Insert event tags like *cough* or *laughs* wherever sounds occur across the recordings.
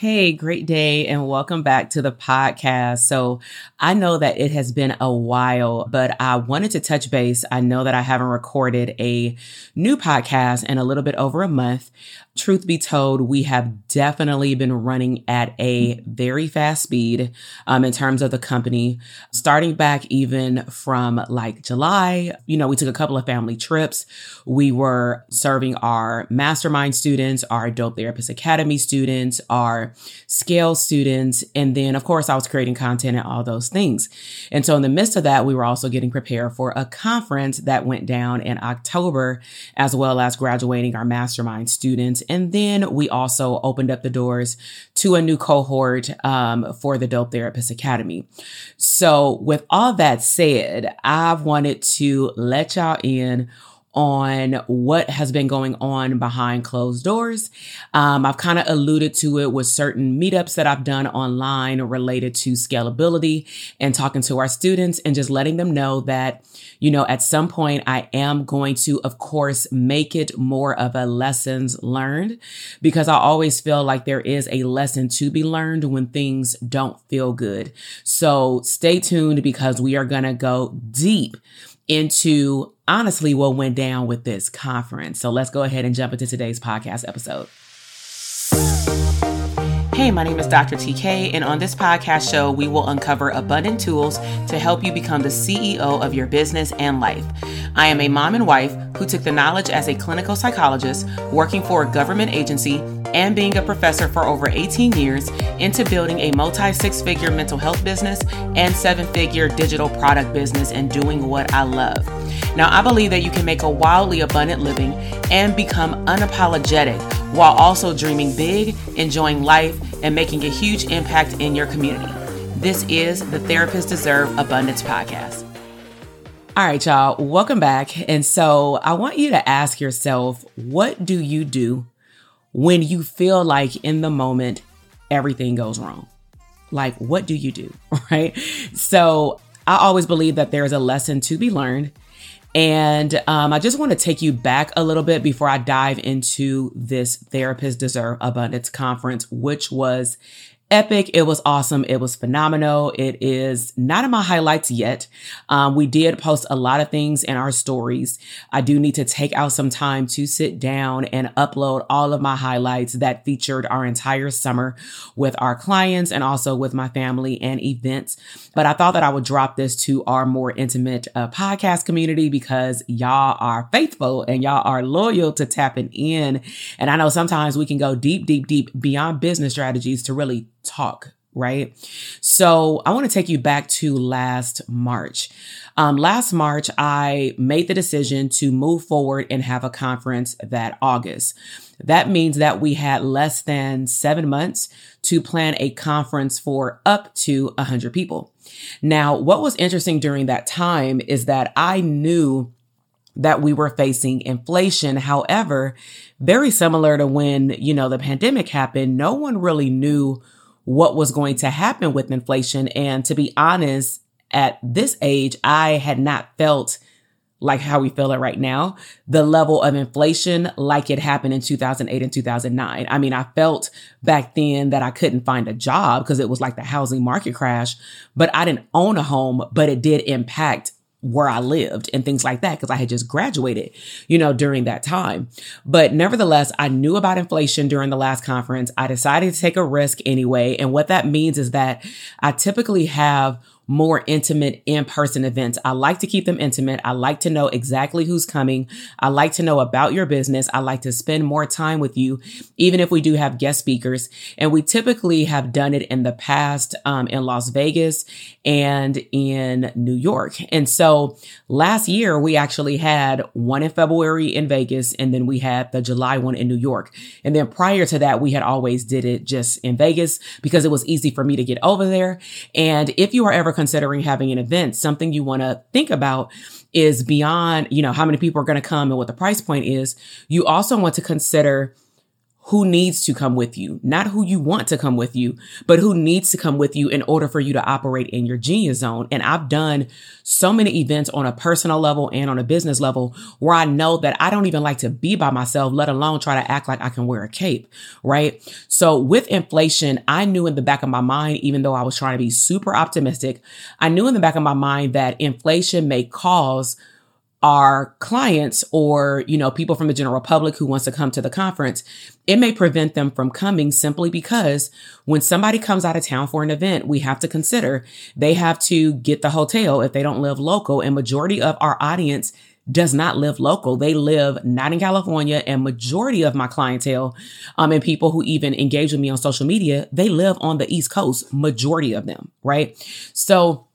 Hey, great day and welcome back to the podcast. So I know that it has been a while, but I wanted to touch base. I know that I haven't recorded a new podcast in a little bit over a month truth be told, we have definitely been running at a very fast speed um, in terms of the company. Starting back even from like July, you know, we took a couple of family trips. We were serving our mastermind students, our Dope Therapist Academy students, our scale students. And then, of course, I was creating content and all those things. And so, in the midst of that, we were also getting prepared for a conference that went down in October, as well as graduating our mastermind students and then we also opened up the doors to a new cohort um, for the Dope Therapist Academy. So, with all that said, I've wanted to let y'all in on what has been going on behind closed doors. Um, I've kind of alluded to it with certain meetups that I've done online related to scalability and talking to our students and just letting them know that, you know, at some point I am going to, of course, make it more of a lessons learned because I always feel like there is a lesson to be learned when things don't feel good. So stay tuned because we are going to go deep into honestly what went down with this conference. So let's go ahead and jump into today's podcast episode. Hey, my name is Dr. TK, and on this podcast show, we will uncover abundant tools to help you become the CEO of your business and life. I am a mom and wife who took the knowledge as a clinical psychologist, working for a government agency, and being a professor for over 18 years into building a multi six figure mental health business and seven figure digital product business and doing what I love. Now, I believe that you can make a wildly abundant living and become unapologetic while also dreaming big, enjoying life, and making a huge impact in your community. This is the Therapists Deserve Abundance podcast. All right, y'all, welcome back. And so I want you to ask yourself what do you do when you feel like in the moment everything goes wrong? Like, what do you do? *laughs* Right. So I always believe that there's a lesson to be learned and um, I just want to take you back a little bit before I dive into this Therapists Deserve Abundance conference, which was epic. It was awesome. It was phenomenal. It is not in my highlights yet. Um, we did post a lot of things in our stories. I do need to take out some time to sit down and upload all of my highlights that featured our entire summer with our clients and also with my family and events. But I thought that I would drop this to our more intimate uh, podcast community because y'all are faithful and y'all are loyal to tapping in. And I know sometimes we can go deep, deep, deep beyond business strategies to really talk right? So I want to take you back to last March. Um, last March, I made the decision to move forward and have a conference that August. That means that we had less than seven months to plan a conference for up to 100 people. Now, what was interesting during that time is that I knew that we were facing inflation. However, very similar to when, you know, the pandemic happened, no one really knew what was going to happen with inflation. And to be honest, at this age, I had not felt like how we feel it right now, the level of inflation like it happened in 2008 and 2009. I mean, I felt back then that I couldn't find a job because it was like the housing market crash, but I didn't own a home, but it did impact where I lived and things like that because I had just graduated, you know, during that time. But nevertheless, I knew about inflation during the last conference. I decided to take a risk anyway. And what that means is that I typically have more intimate in-person events. I like to keep them intimate. I like to know exactly who's coming. I like to know about your business. I like to spend more time with you, even if we do have guest speakers. And we typically have done it in the past um, in Las Vegas and in New York. And so last year we actually had one in February in Vegas, and then we had the July one in New York. And then prior to that, we had always did it just in Vegas because it was easy for me to get over there. And if you are ever considering having an event, something you want to think about is beyond, you know, how many people are going to come and what the price point is. You also want to consider who needs to come with you, not who you want to come with you, but who needs to come with you in order for you to operate in your genius zone. And I've done so many events on a personal level and on a business level where I know that I don't even like to be by myself, let alone try to act like I can wear a cape, right? So with inflation, I knew in the back of my mind, even though I was trying to be super optimistic, I knew in the back of my mind that inflation may cause our clients or, you know, people from the general public who wants to come to the conference, it may prevent them from coming simply because when somebody comes out of town for an event, we have to consider they have to get the hotel if they don't live local. And majority of our audience does not live local. They live not in California and majority of my clientele, um, and people who even engage with me on social media, they live on the East Coast, majority of them, right? So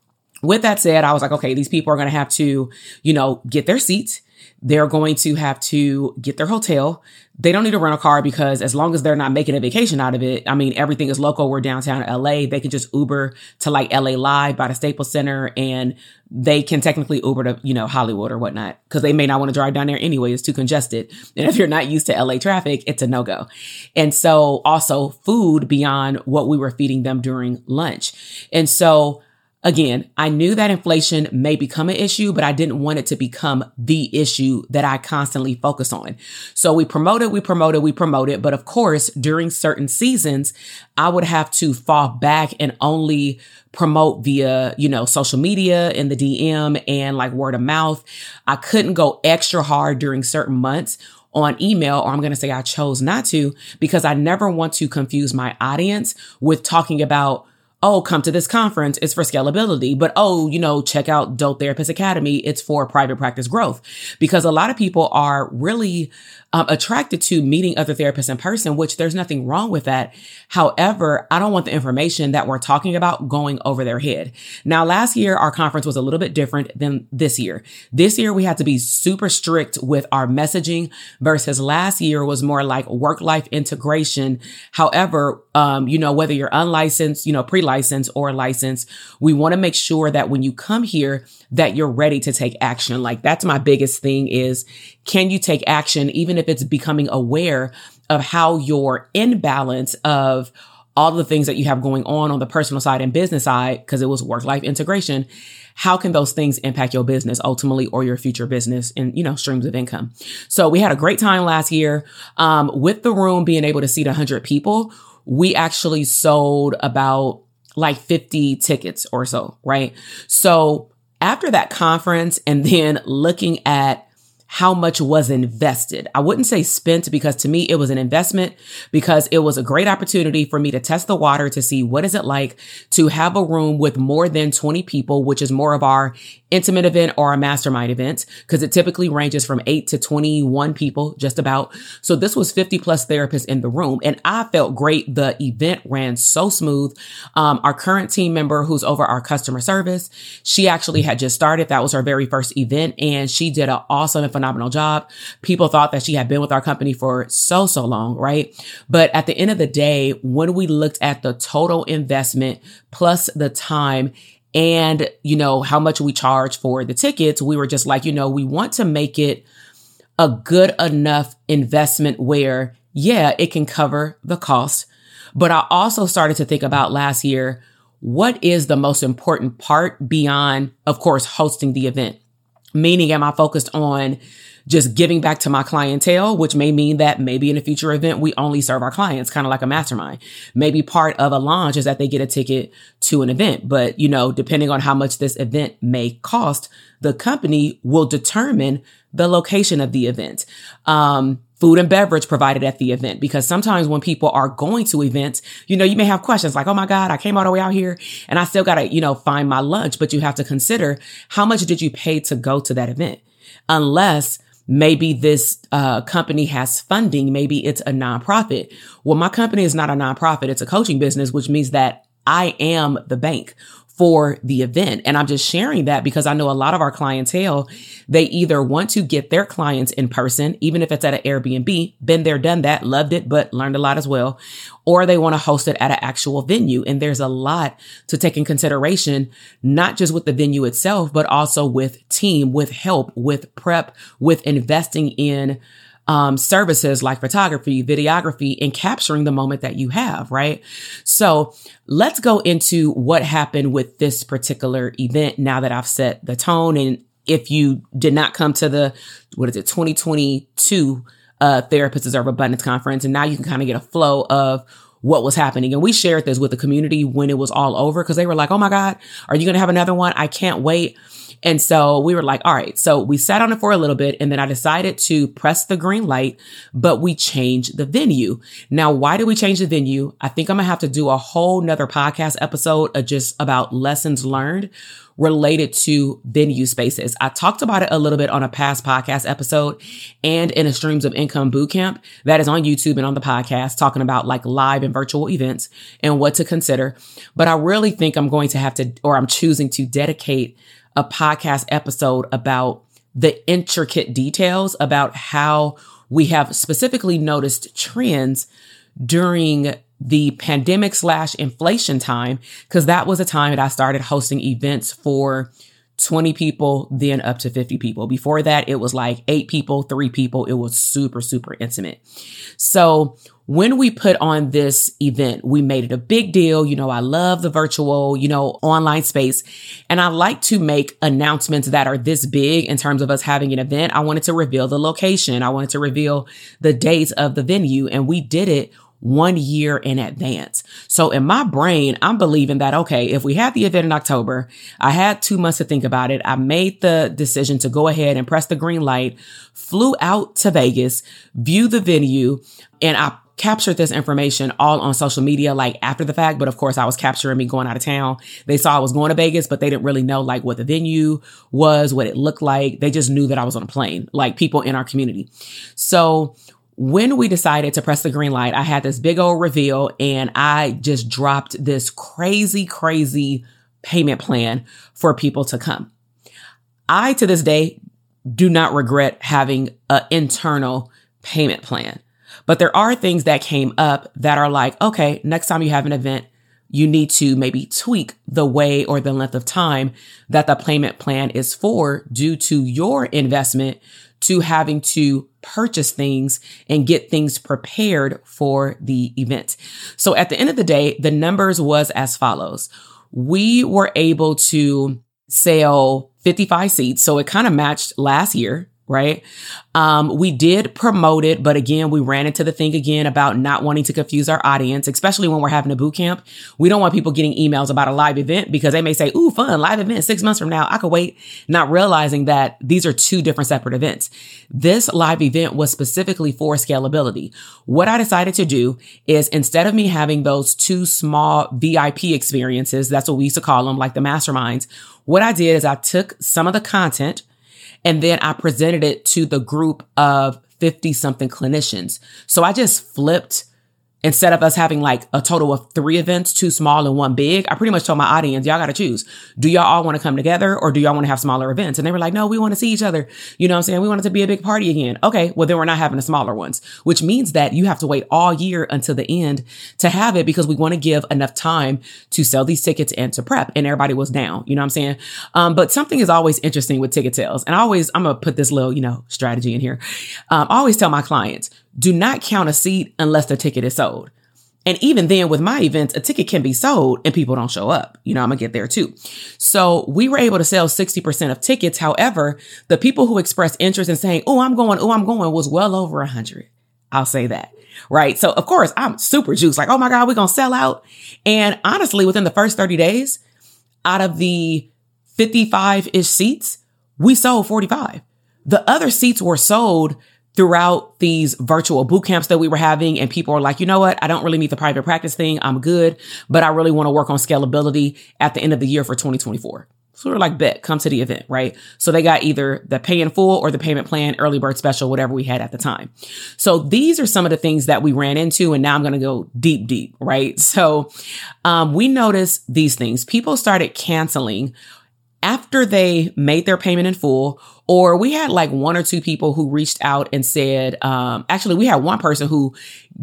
with that said, I was like, okay, these people are going to have to, you know, get their seats. They're going to have to get their hotel. They don't need to rent a car because as long as they're not making a vacation out of it, I mean, everything is local. We're downtown LA. They can just Uber to like LA Live by the Staples Center and they can technically Uber to, you know, Hollywood or whatnot because they may not want to drive down there anyway. It's too congested. And if you're not used to LA traffic, it's a no go. And so also food beyond what we were feeding them during lunch. And so Again, I knew that inflation may become an issue, but I didn't want it to become the issue that I constantly focus on. So we promoted, we promoted, we promoted. But of course, during certain seasons, I would have to fall back and only promote via, you know, social media and the DM and like word of mouth. I couldn't go extra hard during certain months on email, or I'm going to say I chose not to because I never want to confuse my audience with talking about oh, come to this conference. It's for scalability. But oh, you know, check out Dope Therapist Academy. It's for private practice growth because a lot of people are really um, attracted to meeting other therapists in person, which there's nothing wrong with that. However, I don't want the information that we're talking about going over their head. Now, last year, our conference was a little bit different than this year. This year, we had to be super strict with our messaging versus last year was more like work life integration. However, um, you know, whether you're unlicensed, you know, pre-licensed or licensed, we want to make sure that when you come here, that you're ready to take action. Like that's my biggest thing is can you take action, even if it's becoming aware of how your imbalance of all the things that you have going on on the personal side and business side, because it was work life integration. How can those things impact your business ultimately or your future business and, you know, streams of income? So we had a great time last year. Um, with the room being able to seat 100 people, we actually sold about like 50 tickets or so, right? So after that conference and then looking at how much was invested. I wouldn't say spent because to me it was an investment because it was a great opportunity for me to test the water to see what is it like to have a room with more than 20 people, which is more of our intimate event or a mastermind event because it typically ranges from 8 to 21 people just about. So this was 50 plus therapists in the room and I felt great. The event ran so smooth. Um, our current team member who's over our customer service, she actually had just started. That was her very first event and she did an awesome and job. People thought that she had been with our company for so, so long, right? But at the end of the day, when we looked at the total investment plus the time, and, you know, how much we charge for the tickets, we were just like, you know, we want to make it a good enough investment where, yeah, it can cover the cost. But I also started to think about last year, what is the most important part beyond, of course, hosting the event? Meaning, am I focused on just giving back to my clientele, which may mean that maybe in a future event, we only serve our clients, kind of like a mastermind. Maybe part of a launch is that they get a ticket to an event. But, you know, depending on how much this event may cost, the company will determine the location of the event. Um, food and beverage provided at the event because sometimes when people are going to events, you know, you may have questions like, Oh my God, I came all the way out here and I still got to, you know, find my lunch, but you have to consider how much did you pay to go to that event? Unless Maybe this uh, company has funding. Maybe it's a nonprofit. Well, my company is not a nonprofit. It's a coaching business, which means that I am the bank for the event. And I'm just sharing that because I know a lot of our clientele, they either want to get their clients in person, even if it's at an Airbnb, been there, done that, loved it, but learned a lot as well, or they want to host it at an actual venue. And there's a lot to take in consideration, not just with the venue itself, but also with team, with help, with prep, with investing in um, services like photography, videography, and capturing the moment that you have, right? So let's go into what happened with this particular event now that I've set the tone. And if you did not come to the, what is it, 2022 uh, Therapists Deserve Abundance Conference, and now you can kind of get a flow of what was happening. And we shared this with the community when it was all over because they were like, oh my God, are you going to have another one? I can't wait. And so we were like, all right. So we sat on it for a little bit and then I decided to press the green light, but we changed the venue. Now, why did we change the venue? I think I'm going to have to do a whole nother podcast episode of just about lessons learned related to venue spaces. I talked about it a little bit on a past podcast episode and in a streams of income bootcamp that is on YouTube and on the podcast talking about like live and virtual events and what to consider. But I really think I'm going to have to, or I'm choosing to dedicate a podcast episode about the intricate details about how we have specifically noticed trends during the pandemic slash inflation time, because that was a time that I started hosting events for 20 people, then up to 50 people. Before that, it was like eight people, three people. It was super, super intimate. So when we put on this event, we made it a big deal. You know, I love the virtual, you know, online space. And I like to make announcements that are this big in terms of us having an event. I wanted to reveal the location. I wanted to reveal the dates of the venue. And we did it one year in advance. So in my brain, I'm believing that, okay, if we had the event in October, I had two months to think about it. I made the decision to go ahead and press the green light, flew out to Vegas, view the venue, and I captured this information all on social media, like after the fact. But of course, I was capturing me going out of town. They saw I was going to Vegas, but they didn't really know like what the venue was, what it looked like. They just knew that I was on a plane, like people in our community. So when we decided to press the green light, I had this big old reveal and I just dropped this crazy, crazy payment plan for people to come. I, to this day, do not regret having an internal payment plan. But there are things that came up that are like, okay, next time you have an event, you need to maybe tweak the way or the length of time that the payment plan is for due to your investment to having to purchase things and get things prepared for the event. So at the end of the day, the numbers was as follows. We were able to sell 55 seats. So it kind of matched last year right? Um, we did promote it, but again, we ran into the thing again about not wanting to confuse our audience, especially when we're having a boot camp. We don't want people getting emails about a live event because they may say, ooh, fun, live event six months from now. I could wait, not realizing that these are two different separate events. This live event was specifically for scalability. What I decided to do is instead of me having those two small VIP experiences, that's what we used to call them, like the masterminds, what I did is I took some of the content and then I presented it to the group of 50 something clinicians. So I just flipped instead of us having like a total of three events, two small and one big, I pretty much told my audience, y'all got to choose. Do y'all all want to come together or do y'all want to have smaller events? And they were like, no, we want to see each other. You know what I'm saying? We want it to be a big party again. Okay. Well, then we're not having the smaller ones, which means that you have to wait all year until the end to have it because we want to give enough time to sell these tickets and to prep. And everybody was down. You know what I'm saying? Um, but something is always interesting with ticket sales. And I always, I'm going to put this little, you know, strategy in here. Um, I always tell my clients, do not count a seat unless the ticket is sold. And even then with my events, a ticket can be sold and people don't show up. You know, I'm gonna get there too. So we were able to sell 60% of tickets. However, the people who expressed interest in saying, Oh, I'm going, oh, I'm going was well over a hundred. I'll say that. Right. So of course I'm super juiced. Like, oh my God, we're to sell out. And honestly, within the first 30 days, out of the 55 ish seats, we sold 45. The other seats were sold throughout these virtual boot camps that we were having and people are like, you know what? I don't really need the private practice thing. I'm good, but I really want to work on scalability at the end of the year for 2024. So we're like, bet, come to the event, right? So they got either the pay in full or the payment plan, early bird special, whatever we had at the time. So these are some of the things that we ran into. And now I'm going to go deep, deep, right? *laughs* So, um, we noticed these things. People started canceling after they made their payment in full Or we had like one or two people who reached out and said, um, actually, we had one person who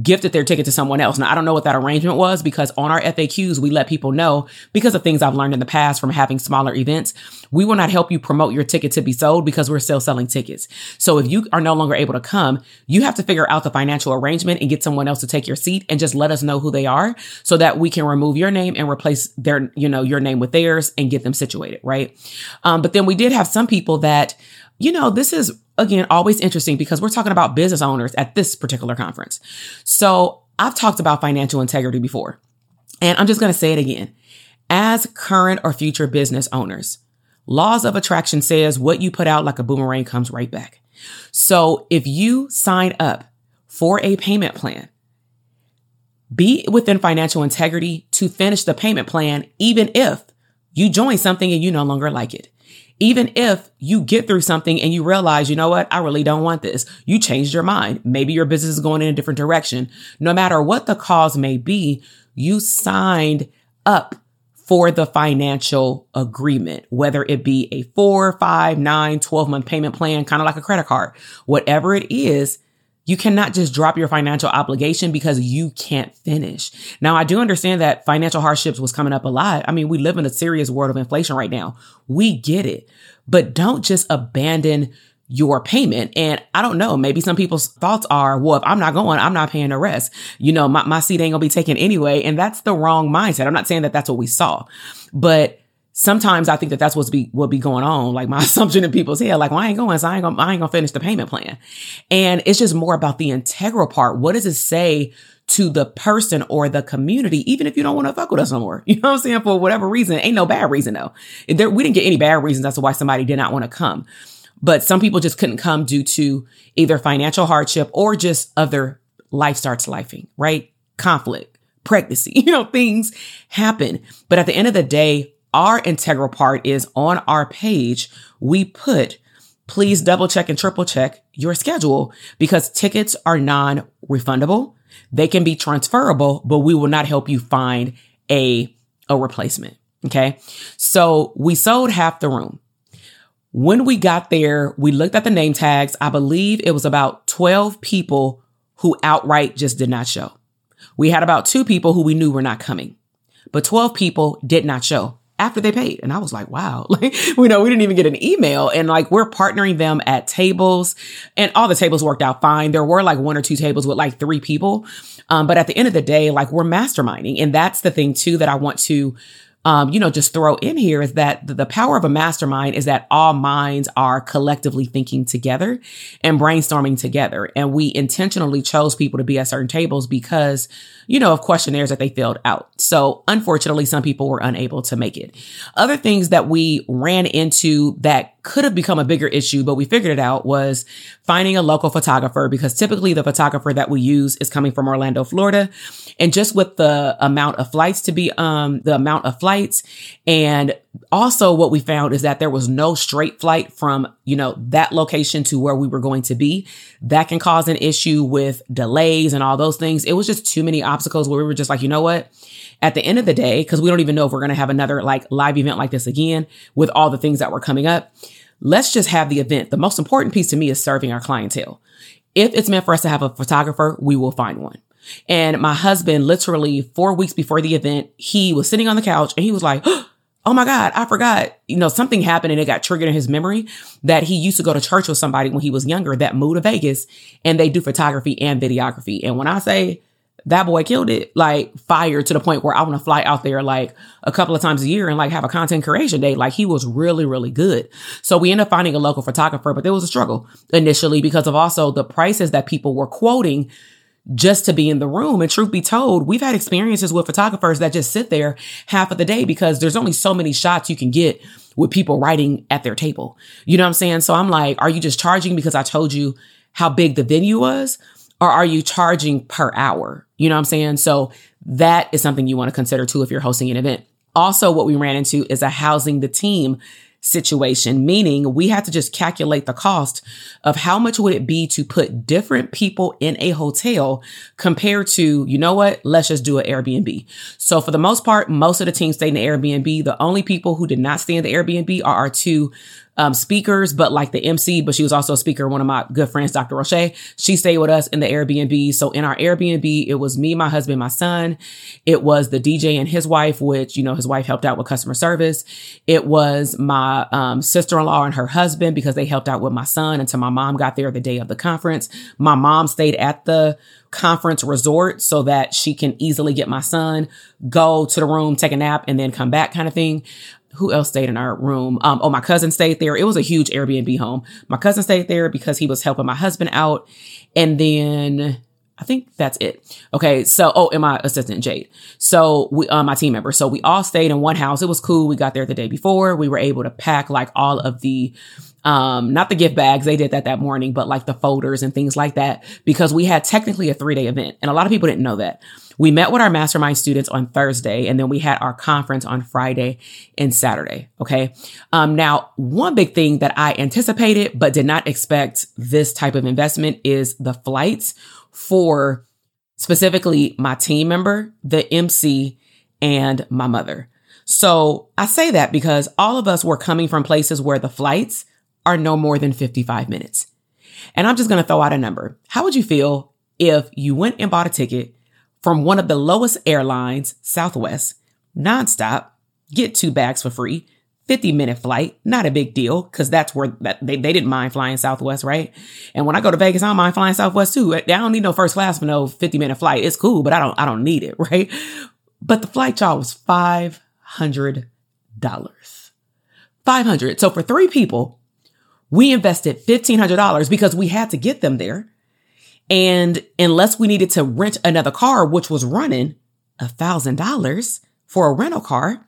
gifted their ticket to someone else. Now, I don't know what that arrangement was because on our FAQs, we let people know because of things I've learned in the past from having smaller events, we will not help you promote your ticket to be sold because we're still selling tickets. So if you are no longer able to come, you have to figure out the financial arrangement and get someone else to take your seat and just let us know who they are so that we can remove your name and replace their, you know, your name with theirs and get them situated. Right. Um, but then we did have some people that, you know, this is again always interesting because we're talking about business owners at this particular conference. So I've talked about financial integrity before, and I'm just going to say it again. As current or future business owners, laws of attraction says what you put out like a boomerang comes right back. So if you sign up for a payment plan, be within financial integrity to finish the payment plan, even if you join something and you no longer like it. Even if you get through something and you realize, you know what, I really don't want this. You changed your mind. Maybe your business is going in a different direction. No matter what the cause may be, you signed up for the financial agreement, whether it be a four, five, nine, 12 month payment plan, kind of like a credit card, whatever it is, you cannot just drop your financial obligation because you can't finish. Now, I do understand that financial hardships was coming up a lot. I mean, we live in a serious world of inflation right now. We get it, but don't just abandon your payment. And I don't know, maybe some people's thoughts are, well, if I'm not going, I'm not paying the rest. You know, my, my seat ain't gonna be taken anyway. And that's the wrong mindset. I'm not saying that that's what we saw, but sometimes I think that that's what's be what be going on. Like my *laughs* assumption in people's head, like, well, I ain't going, so I ain't gonna, I ain't gonna finish the payment plan. And it's just more about the integral part. What does it say to the person or the community, even if you don't want to fuck with us no more? *laughs* You know what I'm saying? For whatever reason, ain't no bad reason though. There, we didn't get any bad reasons as to why somebody did not want to come. But some people just couldn't come due to either financial hardship or just other life starts lifing, right? Conflict, pregnancy, *laughs* you know, things happen. But at the end of the day, our integral part is on our page. We put, please double check and triple check your schedule because tickets are non refundable. They can be transferable, but we will not help you find a, a replacement. Okay. So we sold half the room. When we got there, we looked at the name tags. I believe it was about 12 people who outright just did not show. We had about two people who we knew were not coming, but 12 people did not show after they paid. And I was like, wow, *laughs* like, we know we didn't even get an email and like we're partnering them at tables and all the tables worked out fine. There were like one or two tables with like three people. Um, but at the end of the day, like we're masterminding. And that's the thing too that I want to um, you know, just throw in here is that the power of a mastermind is that all minds are collectively thinking together and brainstorming together. And we intentionally chose people to be at certain tables because, you know, of questionnaires that they filled out. So unfortunately, some people were unable to make it. Other things that we ran into that could have become a bigger issue, but we figured it out was finding a local photographer because typically the photographer that we use is coming from Orlando, Florida. And just with the amount of flights to be, um, the amount of flights and also what we found is that there was no straight flight from, you know, that location to where we were going to be. That can cause an issue with delays and all those things. It was just too many obstacles where we were just like, you know what? At the end of the day, because we don't even know if we're going to have another like live event like this again with all the things that were coming up. Let's just have the event. The most important piece to me is serving our clientele. If it's meant for us to have a photographer, we will find one. And my husband, literally four weeks before the event, he was sitting on the couch and he was like, *gasps* Oh my God, I forgot. You know, something happened and it got triggered in his memory that he used to go to church with somebody when he was younger that moved to Vegas and they do photography and videography. And when I say that boy killed it, like fire to the point where I want to fly out there like a couple of times a year and like have a content creation day. Like he was really, really good. So we ended up finding a local photographer, but there was a struggle initially because of also the prices that people were quoting just to be in the room. And truth be told, we've had experiences with photographers that just sit there half of the day because there's only so many shots you can get with people writing at their table. You know what I'm saying? So I'm like, are you just charging because I told you how big the venue was? Or are you charging per hour? You know what I'm saying? So that is something you want to consider too if you're hosting an event. Also, what we ran into is a housing the team situation, meaning we had to just calculate the cost of how much would it be to put different people in a hotel compared to, you know what, let's just do an Airbnb. So for the most part, most of the team stayed in the Airbnb. The only people who did not stay in the Airbnb are our two um, speakers, but like the MC, but she was also a speaker. One of my good friends, Dr. Roche, she stayed with us in the Airbnb. So in our Airbnb, it was me, my husband, my son. It was the DJ and his wife, which, you know, his wife helped out with customer service. It was my um, sister-in-law and her husband because they helped out with my son until my mom got there the day of the conference. My mom stayed at the conference resort so that she can easily get my son, go to the room, take a nap, and then come back kind of thing. Who else stayed in our room? Um, oh, my cousin stayed there. It was a huge Airbnb home. My cousin stayed there because he was helping my husband out. And then I think that's it. Okay. So, oh, and my assistant Jade. So we, uh, my team member. So we all stayed in one house. It was cool. We got there the day before. We were able to pack like all of the um, not the gift bags. They did that that morning, but like the folders and things like that because we had technically a three day event. And a lot of people didn't know that. We met with our mastermind students on Thursday and then we had our conference on Friday and Saturday. Okay. Um, now one big thing that I anticipated, but did not expect this type of investment is the flights for specifically my team member, the MC and my mother. So I say that because all of us were coming from places where the flights are no more than 55 minutes. And I'm just going to throw out a number. How would you feel if you went and bought a ticket from one of the lowest airlines, Southwest, nonstop, get two bags for free, 50 minute flight, not a big deal because that's where that, they, they didn't mind flying Southwest, right? And when I go to Vegas, I don't mind flying Southwest too. I don't need no first class for no 50 minute flight. It's cool, but I don't, I don't need it, *laughs* right? But the flight, y'all, was $500. 500. So for three people, we invested $1,500 because we had to get them there. And unless we needed to rent another car, which was running a $1,000 for a rental car,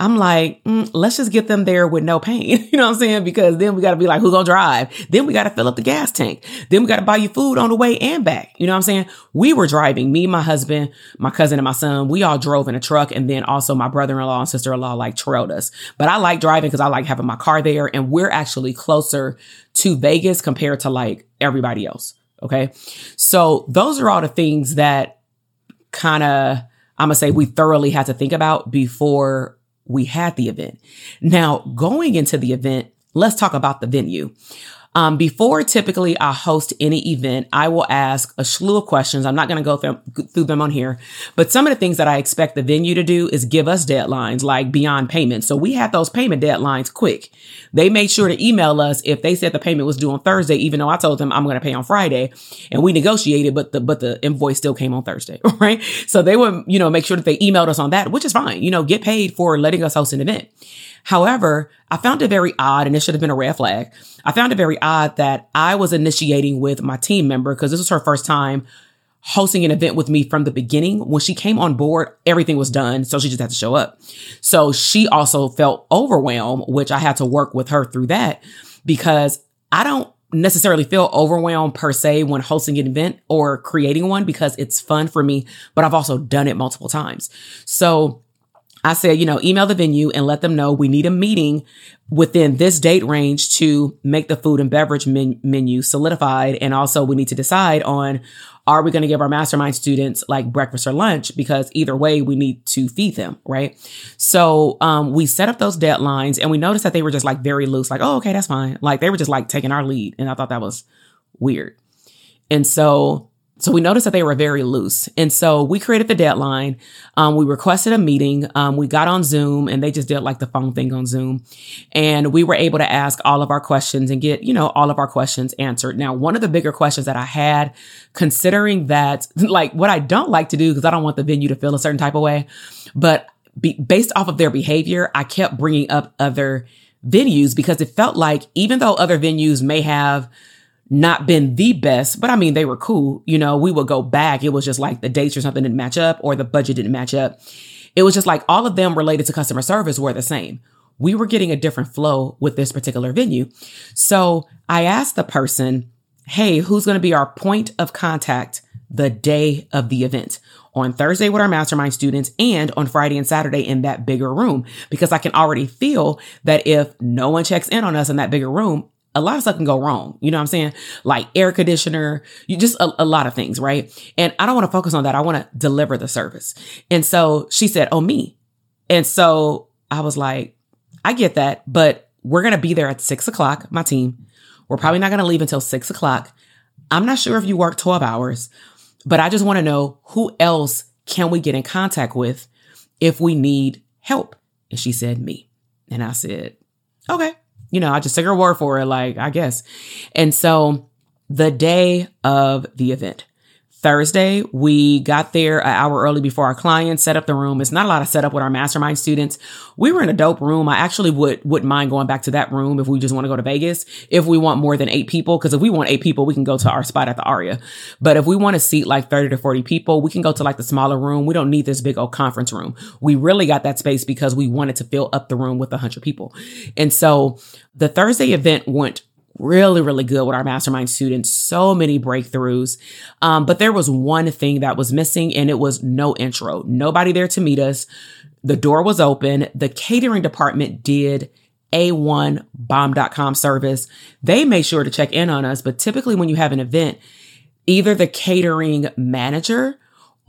I'm like, mm, let's just get them there with no pain. *laughs* You know what I'm saying? Because then we got to be like, who's to drive? Then we got to fill up the gas tank. Then we got to buy you food on the way and back. You know what I'm saying? We were driving, me, my husband, my cousin and my son. We all drove in a truck. And then also my brother-in-law and sister-in-law like trailed us. But I like driving because I like having my car there and we're actually closer to Vegas compared to like everybody else. Okay. So those are all the things that kind of, I'm going to say we thoroughly had to think about before we had the event. Now, going into the event, let's talk about the venue. Um, before typically I host any event, I will ask a slew of questions. I'm not going to go through, through them on here, but some of the things that I expect the venue to do is give us deadlines like beyond payment. So we had those payment deadlines quick. They made sure to email us if they said the payment was due on Thursday, even though I told them I'm going to pay on Friday and we negotiated, but the, but the invoice still came on Thursday, *laughs* right? So they would, you know, make sure that they emailed us on that, which is fine, you know, get paid for letting us host an event. However, I found it very odd, and it should have been a red flag. I found it very odd that I was initiating with my team member because this was her first time hosting an event with me from the beginning. When she came on board, everything was done. So she just had to show up. So she also felt overwhelmed, which I had to work with her through that because I don't necessarily feel overwhelmed per se when hosting an event or creating one because it's fun for me, but I've also done it multiple times. So I said, you know, email the venue and let them know we need a meeting within this date range to make the food and beverage men- menu solidified. And also we need to decide on, are we going to give our mastermind students like breakfast or lunch? Because either way, we need to feed them. Right. So, um, we set up those deadlines and we noticed that they were just like very loose, like, oh, okay, that's fine. Like they were just like taking our lead. And I thought that was weird. And so so we noticed that they were very loose. And so we created the deadline. Um, we requested a meeting. Um, we got on Zoom and they just did like the phone thing on Zoom. And we were able to ask all of our questions and get, you know, all of our questions answered. Now, one of the bigger questions that I had, considering that, *laughs* like what I don't like to do, because I don't want the venue to feel a certain type of way, but be, based off of their behavior, I kept bringing up other venues because it felt like even though other venues may have not been the best, but I mean, they were cool. You know, we would go back. It was just like the dates or something didn't match up or the budget didn't match up. It was just like all of them related to customer service were the same. We were getting a different flow with this particular venue. So I asked the person, Hey, who's going to be our point of contact the day of the event? on Thursday with our mastermind students and on Friday and Saturday in that bigger room because I can already feel that if no one checks in on us in that bigger room, a lot of stuff can go wrong. You know what I'm saying? Like air conditioner, you just a, a lot of things, right? And I don't want to focus on that. I want to deliver the service. And so she said, Oh, me. And so I was like, I get that, but we're going to be there at six o'clock, my team. We're probably not going to leave until six o'clock. I'm not sure if you work 12 hours, but I just want to know who else can we get in contact with if we need help? And she said, me. And I said, okay. You know, I just took her word for it, like, I guess. And so the day of the event, Thursday, we got there an hour early before our clients set up the room. It's not a lot of setup with our mastermind students. We were in a dope room. I actually would, wouldn't mind going back to that room if we just want to go to Vegas. If we want more than eight people, because if we want eight people, we can go to our spot at the Aria. But if we want to seat like 30 to 40 people, we can go to like the smaller room. We don't need this big old conference room. We really got that space because we wanted to fill up the room with a 100 people. And so the Thursday event went really, really good with our mastermind students. So many breakthroughs. Um, but there was one thing that was missing and it was no intro. Nobody there to meet us. The door was open. The catering department did A1bomb.com service. They made sure to check in on us. But typically when you have an event, either the catering manager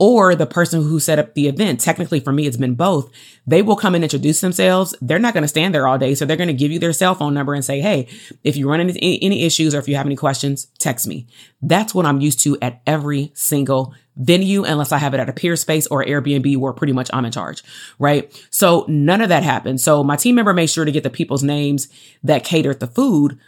or the person who set up the event. Technically, for me, it's been both. They will come and introduce themselves. They're not going to stand there all day. So they're going to give you their cell phone number and say, Hey, if you run into any issues or if you have any questions, text me. That's what I'm used to at every single venue, unless I have it at a Peerspace or Airbnb where pretty much I'm in charge. Right. So none of that happened. So my team member made sure to get the people's names that catered the food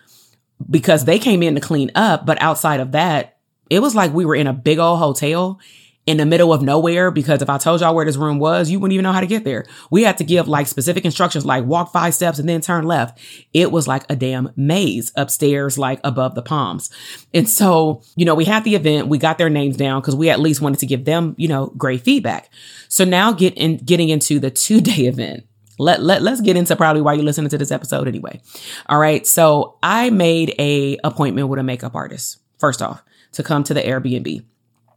because they came in to clean up. But outside of that, it was like we were in a big old hotel in the middle of nowhere because if I told y'all where this room was, you wouldn't even know how to get there. We had to give like specific instructions like walk five steps and then turn left. It was like a damn maze upstairs, like above the palms. And so, you know, we had the event, we got their names down because we at least wanted to give them, you know, great feedback. So now get in getting into the two day *laughs* event. Let, let, let's get into probably why you're listening to this episode anyway. All right. So I made a appointment with a makeup artist, first off, to come to the Airbnb.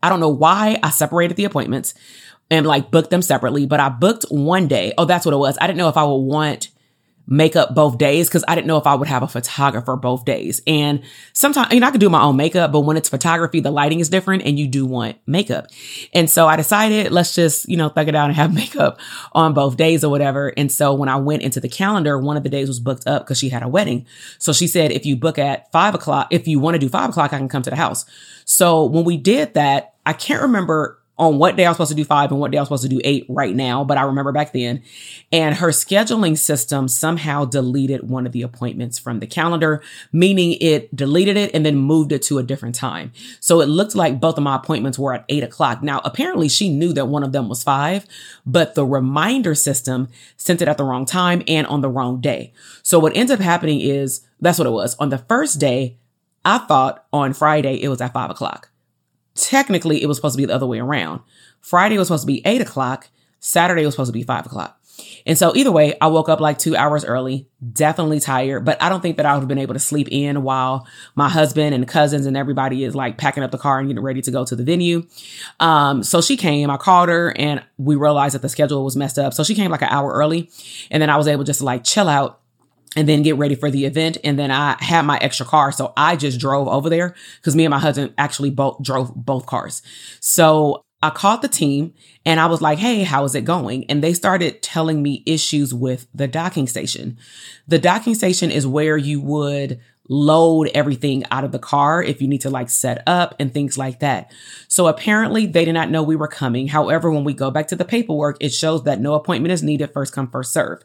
I don't know why I separated the appointments and like booked them separately, but I booked one day. Oh, that's what it was. I didn't know if I would want makeup both days because I didn't know if I would have a photographer both days. And sometimes, you know, I could do my own makeup, but when it's photography, the lighting is different and you do want makeup. And so I decided, let's just, you know, thug it out and have *laughs* makeup on both days or whatever. And so when I went into the calendar, one of the days was booked up because she had a wedding. So she said, if you book at five o'clock, if you want to do five o'clock, I can come to the house. So when we did that, I can't remember on what day I was supposed to do five and what day I was supposed to do eight right now, but I remember back then. And her scheduling system somehow deleted one of the appointments from the calendar, meaning it deleted it and then moved it to a different time. So it looked like both of my appointments were at eight o'clock. Now, apparently she knew that one of them was five, but the reminder system sent it at the wrong time and on the wrong day. So what ends up happening is that's what it was. On the first day, I thought on Friday it was at five o'clock technically it was supposed to be the other way around. Friday was supposed to be eight o'clock. Saturday was supposed to be five o'clock. And so either way, I woke up like two hours early, definitely tired, but I don't think that I would have been able to sleep in while my husband and cousins and everybody is like packing up the car and getting ready to go to the venue. Um, so she came, I called her and we realized that the schedule was messed up. So she came like an hour early and then I was able just to like chill out and then get ready for the event. And then I had my extra car. So I just drove over there because me and my husband actually both drove both cars. So I called the team and I was like, Hey, how is it going? And they started telling me issues with the docking station. The docking station is where you would load everything out of the car if you need to like set up and things like that. So apparently they did not know we were coming. However, when we go back to the paperwork, it shows that no appointment is needed, first come, first serve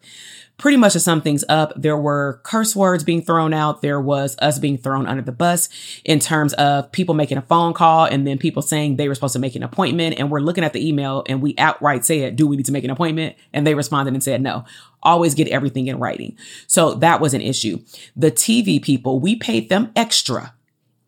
pretty much to sum things up, there were curse words being thrown out. There was us being thrown under the bus in terms of people making a phone call and then people saying they were supposed to make an appointment. And we're looking at the email and we outright said, do we need to make an appointment? And they responded and said, no, always get everything in writing. So that was an issue. The TV people, we paid them extra,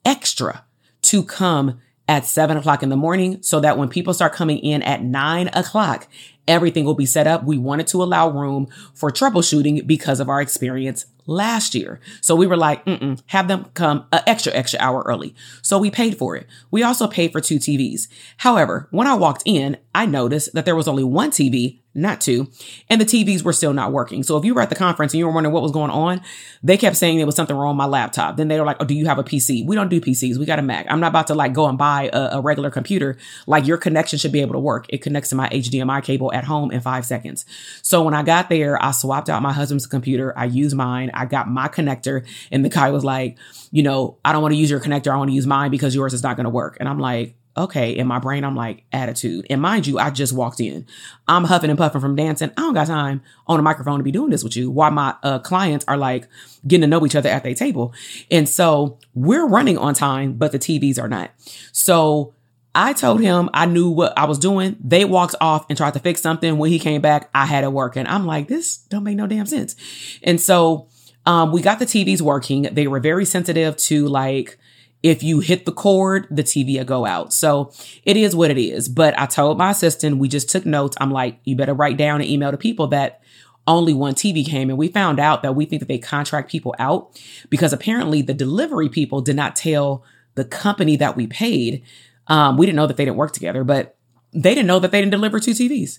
extra to come at seven o'clock in the morning so that when people start coming in at nine o'clock, everything will be set up. We wanted to allow room for troubleshooting because of our experience last year. So we were like, mm have them come an extra, extra hour early. So we paid for it. We also paid for two TVs. However, when I walked in, I noticed that there was only one TV not two, and the TVs were still not working. So if you were at the conference and you were wondering what was going on, they kept saying there was something wrong with my laptop. Then they were like, "Oh, do you have a PC?" We don't do PCs. We got a Mac. I'm not about to like go and buy a, a regular computer. Like your connection should be able to work. It connects to my HDMI cable at home in five seconds. So when I got there, I swapped out my husband's computer. I used mine. I got my connector and the guy was like, you know, I don't want to use your connector. I want to use mine because yours is not going to work. And I'm like, okay. In my brain, I'm like, attitude. And mind you, I just walked in. I'm huffing and puffing from dancing. I don't got time on a microphone to be doing this with you while my uh, clients are like getting to know each other at their table. And so we're running on time, but the TVs are not. So I told him I knew what I was doing. They walked off and tried to fix something. When he came back, I had it working. I'm like, this don't make no damn sense. And so um, we got the TVs working. They were very sensitive to like, if you hit the cord, the TV will go out. So it is what it is. But I told my assistant, we just took notes. I'm like, you better write down and email to people that only one TV came. And we found out that we think that they contract people out because apparently the delivery people did not tell the company that we paid. Um, we didn't know that they didn't work together, but they didn't know that they didn't deliver two TVs.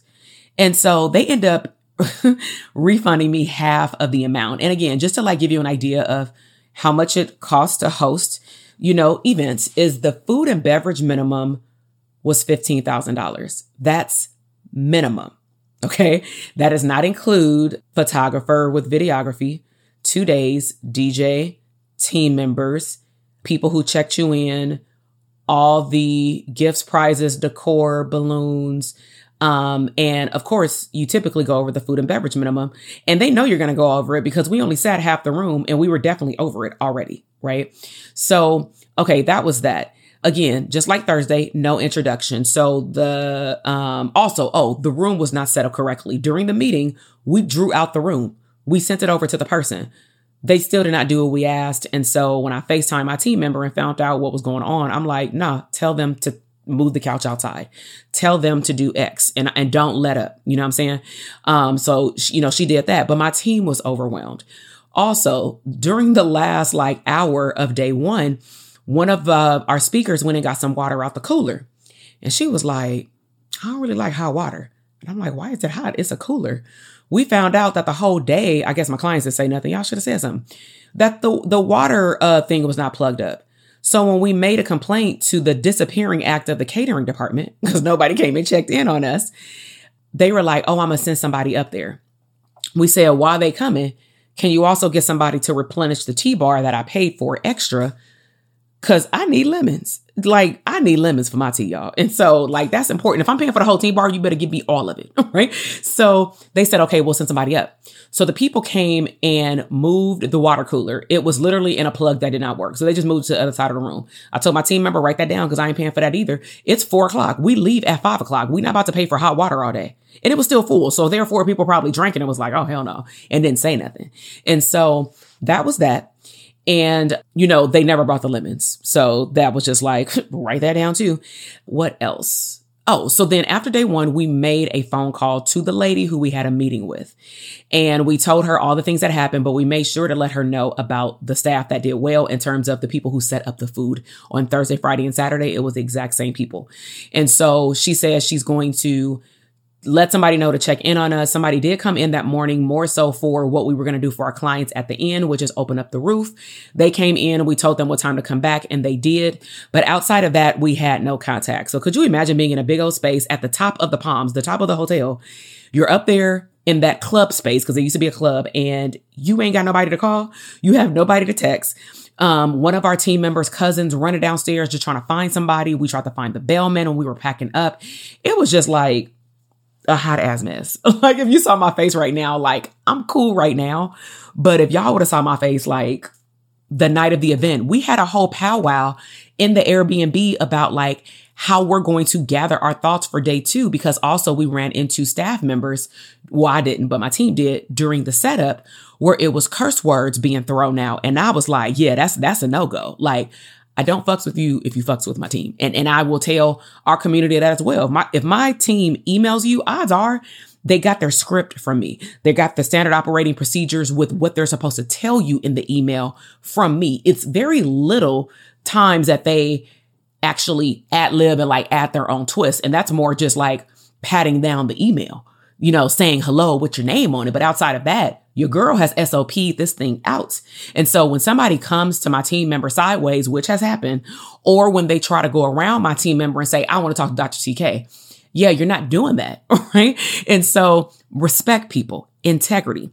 And so they end up *laughs* refunding me half of the amount. And again, just to like give you an idea of how much it costs to host you know, events is the food and beverage minimum was $15,000. That's minimum. Okay. That does not include photographer with videography, two days, DJ, team members, people who checked you in, all the gifts, prizes, decor, balloons, um, and of course, you typically go over the food and beverage minimum and they know you're going to go over it because we only sat half the room and we were definitely over it already. Right. So, okay, that was that. Again, just like Thursday, no introduction. So the, um, also, oh, the room was not set up correctly. During the meeting, we drew out the room. We sent it over to the person. They still did not do what we asked. And so when I FaceTime my team member and found out what was going on, I'm like, nah, tell them to move the couch outside. Tell them to do X and, and don't let up. You know what I'm saying? Um, so, she, you know, she did that, but my team was overwhelmed. Also, during the last like hour of day one, one of uh, our speakers went and got some water out the cooler. And she was like, I don't really like hot water. And I'm like, why is it hot? It's a cooler. We found out that the whole day, I guess my clients didn't say nothing. Y'all should have said something. That the, the water uh, thing was not plugged up. So when we made a complaint to the disappearing act of the catering department, *laughs* because nobody came and checked in on us, they were like, oh, I'm going to send somebody up there. We said, while they coming, can you also get somebody to replenish the tea bar that I paid for extra? Cause I need lemons like I need lemons for my tea, y'all. And so like that's important. If I'm paying for the whole tea bar, you better give me all of it. *laughs* Right. So they said, okay, we'll send somebody up. So the people came and moved the water cooler. It was literally in a plug that did not work. So they just moved to the other side of the room. I told my team member, write that down because I ain't paying for that either. It's four o'clock. We leave at five o'clock. we not about to pay for hot water all day. And it was still full. So therefore people probably drank and it was like, oh hell no. And didn't say nothing. And so that was that. And, you know, they never brought the lemons. So that was just like, *laughs* write that down too. What else? Oh, so then after day one, we made a phone call to the lady who we had a meeting with. And we told her all the things that happened, but we made sure to let her know about the staff that did well in terms of the people who set up the food on Thursday, Friday, and Saturday. It was the exact same people. And so she says she's going to let somebody know to check in on us. Somebody did come in that morning more so for what we were going to do for our clients at the end, which is open up the roof. They came in, we told them what time to come back and they did. But outside of that, we had no contact. So could you imagine being in a big old space at the top of the palms, the top of the hotel? You're up there in that club space because it used to be a club and you ain't got nobody to call. You have nobody to text. Um, one of our team members' cousins running downstairs just trying to find somebody. We tried to find the bellman when we were packing up. It was just like, a hot ass mess. *laughs* like if you saw my face right now, like I'm cool right now. But if y'all would have saw my face like the night of the event, we had a whole powwow in the Airbnb about like how we're going to gather our thoughts for day two, because also we ran into staff members. Well, I didn't, but my team did during the setup where it was curse words being thrown out. And I was like, yeah, that's, that's a no go. Like I don't fucks with you if you fucks with my team. And and I will tell our community that as well. If my if my team emails you, odds are they got their script from me. They got the standard operating procedures with what they're supposed to tell you in the email from me. It's very little times that they actually ad lib and like add their own twist. And that's more just like patting down the email, you know, saying hello with your name on it. But outside of that, your girl has SOP this thing out. And so when somebody comes to my team member sideways, which has happened, or when they try to go around my team member and say, I want to talk to Dr. TK, Yeah, you're not doing that. *laughs* Right. And so respect people, integrity.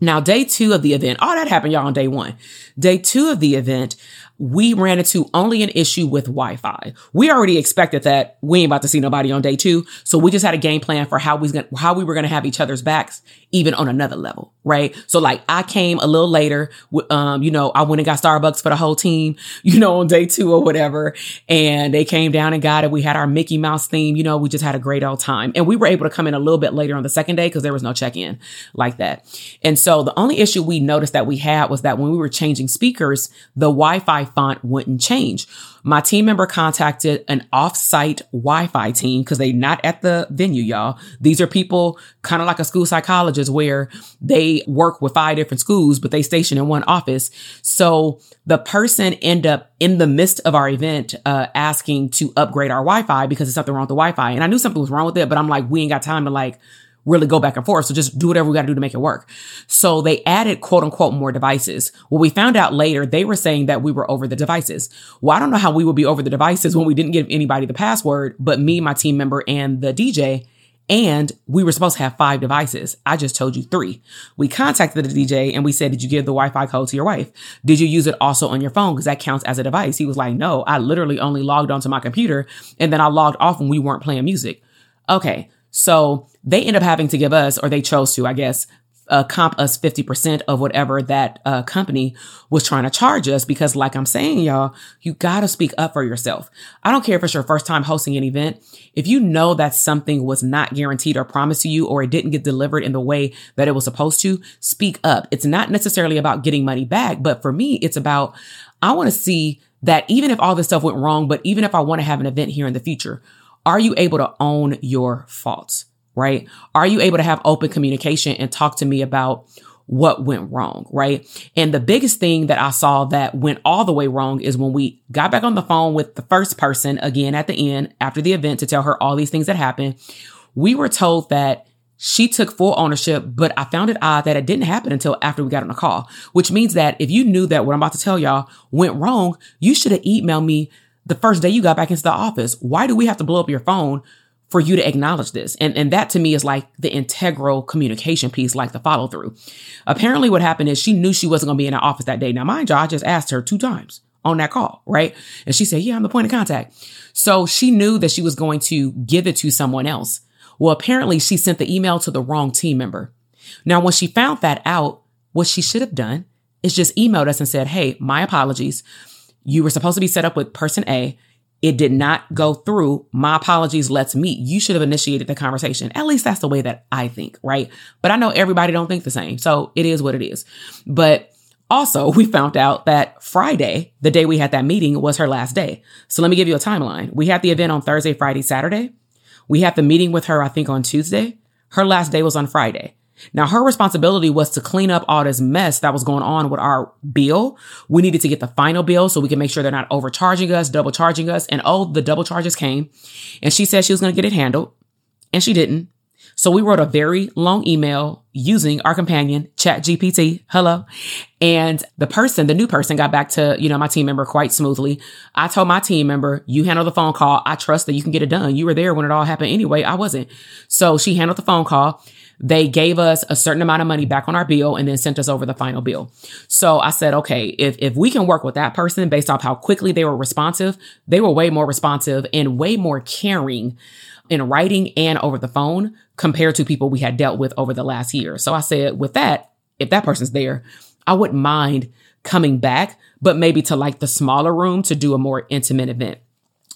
Now, day two of the event, all that happened, y'all, on day one. Day two of the event, we ran into only an issue with Wi-Fi. We already expected that we ain't about to see nobody on day two. So we just had a game plan for how we how we were going to have each other's backs, even on another level. Right. So like I came a little later. Um, you know, I went and got Starbucks for the whole team, *laughs* you know, on day two or whatever. And they came down and got it. We had our Mickey Mouse theme. You know, we just had a great old time and we were able to come in a little bit later on the second day because there was no check in like that. And so the only issue we noticed that we had was that when we were changing speakers, the Wi-Fi font wouldn't change. My team member contacted an off-site Wi-Fi team because they're not at the venue, y'all. These are people kind of like a school psychologist where they work with five different schools, but they station in one office. So the person end up in the midst of our event, uh, asking to upgrade our Wi-Fi because there's something wrong with the Wi-Fi. And I knew something was wrong with it, but I'm like, we ain't got time to like really go back and forth. So just do whatever we got to do to make it work. So they added quote unquote more devices. Well, we found out later they were saying that we were over the devices. Well, I don't know how we would be over the devices when we didn't give anybody the password, but me, my team member and the DJ. And we were supposed to have five devices. I just told you three. We contacted the DJ and we said, Did you give the Wi Fi code to your wife? Did you use it also on your phone? Because that counts as a device. He was like, No, I literally only logged onto my computer and then I logged off when we weren't playing music. Okay. So they end up having to give us, or they chose to, I guess, uh, comp us 50% of whatever that uh, company was trying to charge us because like I'm saying, y'all, you got to speak up for yourself. I don't care if it's your first time hosting an event. If you know that something was not guaranteed or promised to you or it didn't get delivered in the way that it was supposed to, speak up. It's not necessarily about getting money back, but for me, it's about, I want to see that even if all this stuff went wrong, but even if I want to have an event here in the future, are you able to own your faults? Right? Are you able to have open communication and talk to me about what went wrong, right? And the biggest thing that I saw that went all the way wrong is when we got back on the phone with the first person again at the end after the event to tell her all these things that happened. We were told that she took full ownership, but I found it odd that it didn't happen until after we got on the call, which means that if you knew that what I'm about to tell y'all went wrong, you should have emailed me the first day you got back into the office. Why do we have to blow up your phone for you to acknowledge this? And, and that to me is like the integral communication piece, like the follow through. Apparently what happened is she knew she wasn't going to be in the office that day. Now, mind you, I just asked her two times on that call, right? And she said, yeah, I'm the point of contact. So she knew that she was going to give it to someone else. Well, apparently she sent the email to the wrong team member. Now, when she found that out, what she should have done is just emailed us and said, Hey, my apologies. You were supposed to be set up with person A. It did not go through. My apologies. Let's meet. You should have initiated the conversation. At least that's the way that I think, right? But I know everybody don't think the same. So it is what it is. But also, *laughs* we found out that Friday, the day we had that meeting, was her last day. So let me give you a timeline. We had the event on Thursday, Friday, Saturday. We had the meeting with her, I think, on Tuesday. Her last day was on Friday. Now, her responsibility was to clean up all this mess that was going on with our bill. We needed to get the final bill so we can make sure they're not overcharging us, double charging us. And oh, the double charges came. And she said she was going to get it handled, and she didn't. So we wrote a very long email using our companion, ChatGPT. Hello. And the person, the new person got back to, you know, my team member quite smoothly. I told my team member, you handle the phone call. I trust that you can get it done. You were there when it all happened anyway. I wasn't. So she handled the phone call. They gave us a certain amount of money back on our bill and then sent us over the final bill. So I said, okay, if, if we can work with that person based off how quickly they were responsive, they were way more responsive and way more caring in writing and over the phone compared to people we had dealt with over the last year. So I said, with that, if that person's there, I wouldn't mind coming back, but maybe to like the smaller room to do a more intimate event.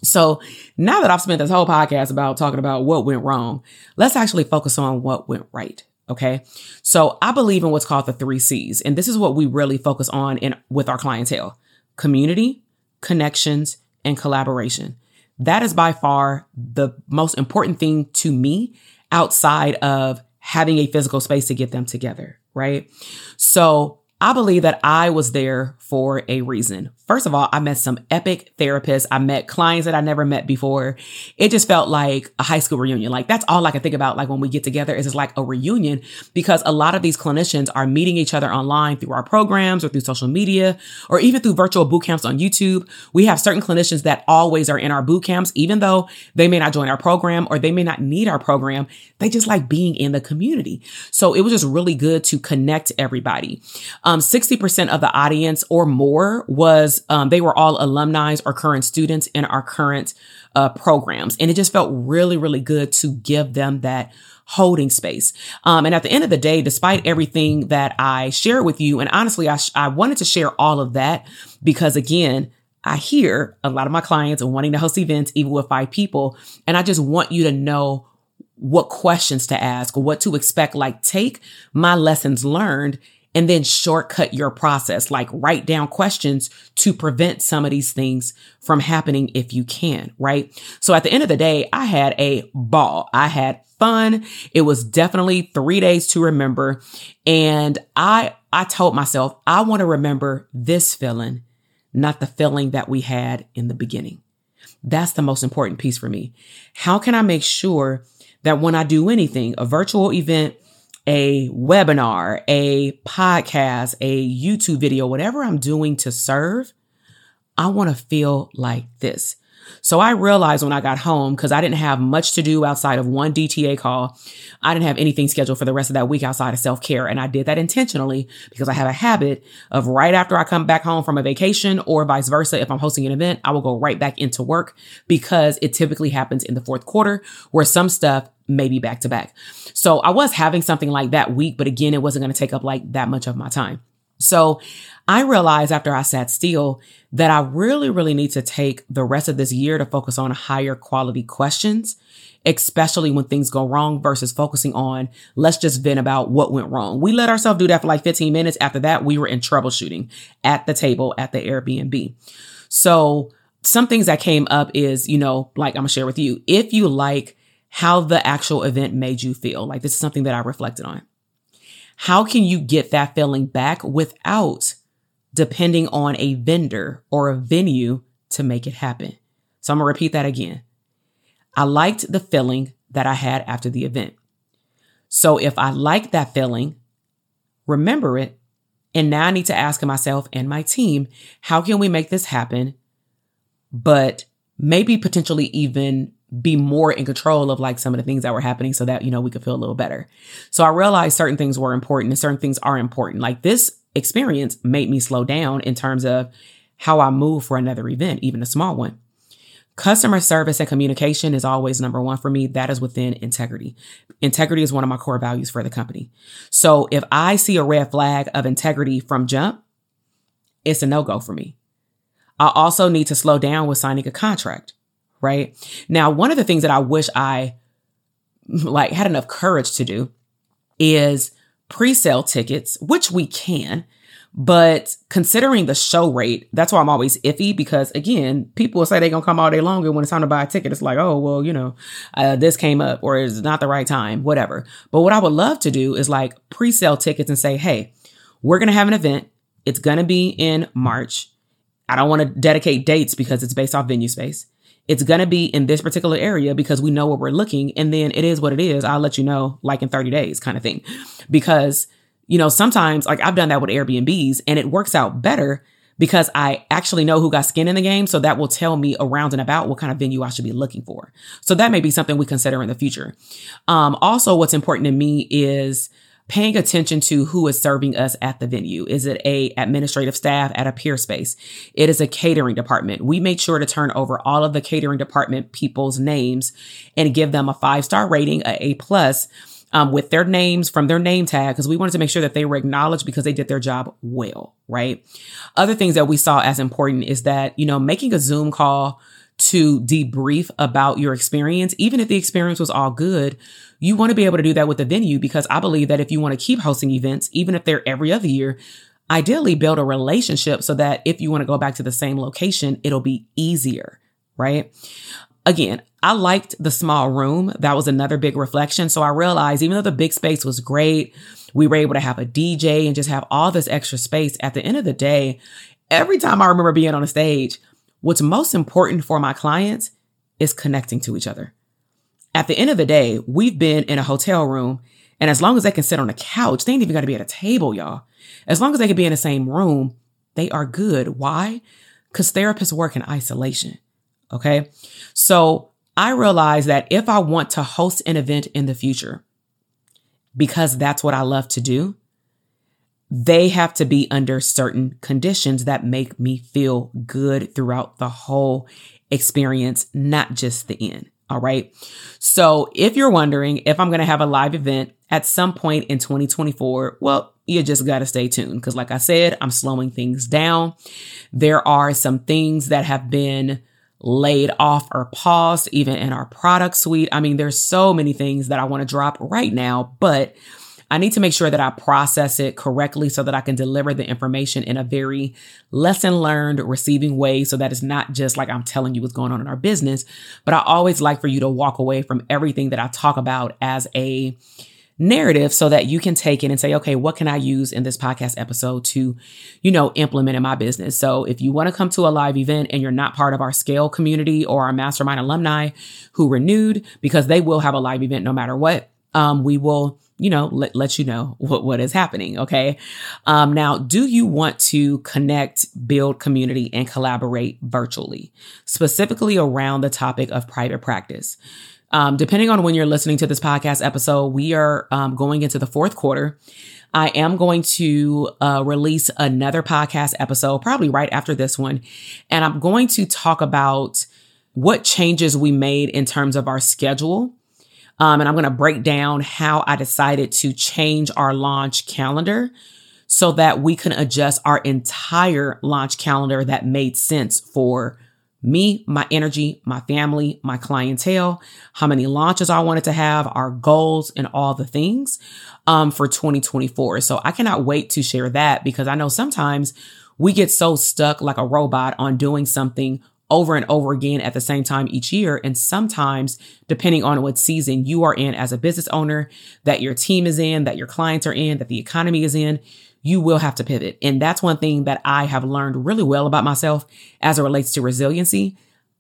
So now that I've spent this whole podcast about talking about what went wrong, let's actually focus on what went right. Okay. So I believe in what's called the three C's. And this is what we really focus on in with our clientele community, connections, and collaboration. That is by far the most important thing to me outside of having a physical space to get them together. Right. So I believe that I was there for a reason. First of all, I met some epic therapists. I met clients that I never met before. It just felt like a high school reunion. Like that's all I can think about. Like when we get together is it's like a reunion because a lot of these clinicians are meeting each other online through our programs or through social media or even through virtual boot camps on YouTube. We have certain clinicians that always are in our boot camps, even though they may not join our program or they may not need our program. They just like being in the community. So it was just really good to connect everybody. Um, 60% of the audience or more was, um, they were all alumni or current students in our current uh, programs. And it just felt really, really good to give them that holding space. Um, and at the end of the day, despite everything that I share with you, and honestly, I, sh- I wanted to share all of that because again, I hear a lot of my clients wanting to host events, even with five people. And I just want you to know what questions to ask or what to expect. Like take my lessons learned and then shortcut your process, like write down questions to prevent some of these things from happening if you can, right? So at the end of the day, I had a ball. I had fun. It was definitely three days to remember. And I, I told myself, I want to remember this feeling, not the feeling that we had in the beginning. That's the most important piece for me. How can I make sure that when I do anything, a virtual event, a webinar, a podcast, a YouTube video, whatever I'm doing to serve, I want to feel like this. So I realized when I got home, because I didn't have much to do outside of one DTA call, I didn't have anything scheduled for the rest of that week outside of self care. And I did that intentionally because I have a habit of right after I come back home from a vacation or vice versa. If I'm hosting an event, I will go right back into work because it typically happens in the fourth quarter where some stuff maybe back to back. So I was having something like that week, but again, it wasn't going to take up like that much of my time. So I realized after I sat still that I really, really need to take the rest of this year to focus on higher quality questions, especially when things go wrong versus focusing on let's just vent about what went wrong. We let ourselves do that for like 15 minutes. After that, we were in troubleshooting at the table at the Airbnb. So some things that came up is, you know, like I'm gonna share with you. If you like how the actual event made you feel. Like this is something that I reflected on. How can you get that feeling back without depending on a vendor or a venue to make it happen? So I'm going to repeat that again. I liked the feeling that I had after the event. So if I like that feeling, remember it. And now I need to ask myself and my team, how can we make this happen? But maybe potentially even be more in control of like some of the things that were happening so that, you know, we could feel a little better. So I realized certain things were important and certain things are important. Like this experience made me slow down in terms of how I move for another event, even a small one. Customer service and communication is always number one for me. That is within integrity. Integrity is one of my core values for the company. So if I see a red flag of integrity from jump, it's a no go for me. I also need to slow down with signing a contract right? Now, one of the things that I wish I like had enough courage to do is pre-sale tickets, which we can, but considering the show rate, that's why I'm always iffy because again, people say they're gonna come all day long, and when it's time to buy a ticket, it's like, oh well, you know, uh, this came up or it's not the right time, whatever. But what I would love to do is like pre-sale tickets and say, hey, we're gonna have an event. It's gonna be in March. I don't want to dedicate dates because it's based off venue space it's going to be in this particular area because we know where we're looking. And then it is what it is. I'll let you know like in 30 days kind of thing. Because, you know, sometimes like I've done that with Airbnbs and it works out better because I actually know who got skin in the game. So that will tell me around and about what kind of venue I should be looking for. So that may be something we consider in the future. Um, also what's important to me is, paying attention to who is serving us at the venue. Is it a administrative staff at a Peerspace? It is a catering department. We made sure to turn over all of the catering department people's names and give them a five star rating, a A plus. Um, with their names from their name tag because we wanted to make sure that they were acknowledged because they did their job well, right? Other things that we saw as important is that, you know, making a Zoom call to debrief about your experience, even if the experience was all good, you want to be able to do that with the venue because I believe that if you want to keep hosting events, even if they're every other year, ideally build a relationship so that if you want to go back to the same location, it'll be easier, right? again, I liked the small room. That was another big reflection. So I realized even though the big space was great, we were able to have a DJ and just have all this extra space. At the end of the day, every time I remember being on a stage, what's most important for my clients is connecting to each other. At the end of the day, we've been in a hotel room, and as long as they can sit on a couch, they ain't even got to be at a table, y'all. As long as they can be in the same room, they are good. Why? Because therapists work in isolation. Okay. So I realized that if I want to host an event in the future, because that's what I love to do, they have to be under certain conditions that make me feel good throughout the whole experience, not just the end. All right. So if you're wondering if I'm going to have a live event at some point in 2024, well, you just got to stay tuned because, like I said, I'm slowing things down. There are some things that have been laid off or paused, even in our product suite. I mean, there's so many things that I want to drop right now, but I need to make sure that I process it correctly so that I can deliver the information in a very lesson learned, receiving way so that it's not just like I'm telling you what's going on in our business, but I always like for you to walk away from everything that I talk about as a narrative so that you can take it and say, okay, what can I use in this podcast episode to, you know, implement in my business? So if you want to come to a live event and you're not part of our scale community or our mastermind alumni who renewed, because they will have a live event no matter what, um, we will you know, let, let you know what, what is happening. Okay. Um, now, do you want to connect, build community and collaborate virtually, specifically around the topic of private practice? Um, depending on when you're listening to this podcast episode, we are um, going into the fourth quarter. I am going to uh, release another podcast episode, probably right after this one. And I'm going to talk about what changes we made in terms of our schedule. Um, and I'm going to break down how I decided to change our launch calendar so that we can adjust our entire launch calendar that made sense for me, my energy, my family, my clientele, how many launches I wanted to have, our goals, and all the things um, for 2024. So I cannot wait to share that because I know sometimes we get so stuck like a robot on doing something over and over again at the same time each year. And sometimes, depending on what season you are in as a business owner, that your team is in, that your clients are in, that the economy is in, you will have to pivot. And that's one thing that I have learned really well about myself as it relates to resiliency.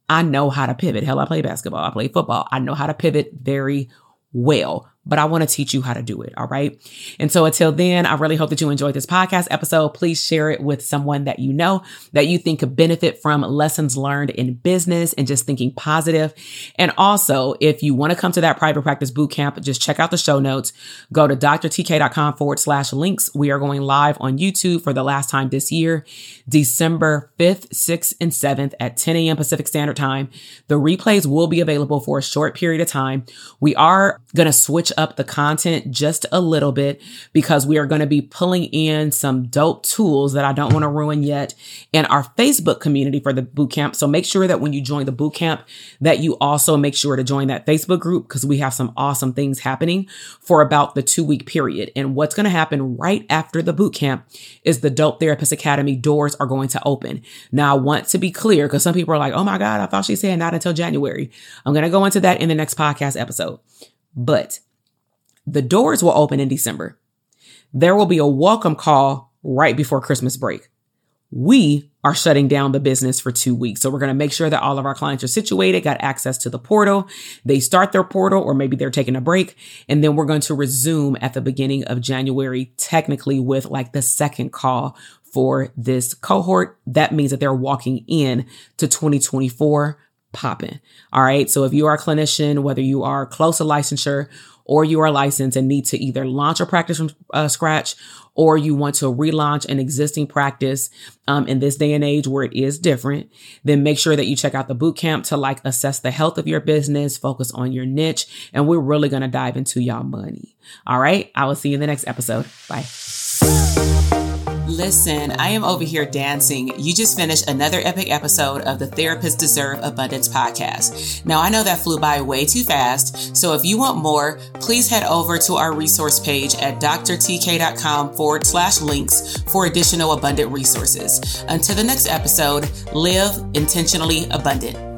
I know how to pivot. Hell, I play basketball, I play football. I know how to pivot very well but I want to teach you how to do it. All right. And so until then, I really hope that you enjoyed this podcast episode. Please share it with someone that you know that you think could benefit from lessons learned in business and just thinking positive. And also, if you want to come to that private practice boot camp, just check out the show notes. Go to drtk.com forward slash links. We are going live on YouTube for the last time this year, December 5th, 6th, and 7th at 10 a.m. Pacific Standard Time. The replays will be available for a short period of time. We are going to switch up the content just a little bit because we are going to be pulling in some dope tools that I don't want to ruin yet in our Facebook community for the bootcamp. So make sure that when you join the bootcamp that you also make sure to join that Facebook group because we have some awesome things happening for about the two week period. And what's going to happen right after the bootcamp is the Dope Therapist Academy doors are going to open. Now I want to be clear because some people are like, Oh my God, I thought she said not until January. I'm going to go into that in the next podcast episode. But the doors will open in December. There will be a welcome call right before Christmas break. We are shutting down the business for two weeks. So we're going to make sure that all of our clients are situated, got access to the portal. They start their portal or maybe they're taking a break. And then we're going to resume at the beginning of January, technically with like the second call for this cohort. That means that they're walking in to 2024 popping. All right. So if you are a clinician, whether you are close to licensure or you are licensed and need to either launch a practice from uh, scratch or you want to relaunch an existing practice um, in this day and age where it is different, then make sure that you check out the boot camp to like assess the health of your business, focus on your niche, and we're really going to dive into y'all money. All right. I will see you in the next episode. Bye. Listen, I am over here dancing. You just finished another epic episode of the Therapists Deserve Abundance podcast. Now, I know that flew by way too fast, so if you want more, please head over to our resource page at drtk.com forward slash links for additional abundant resources. Until the next episode, live intentionally abundant.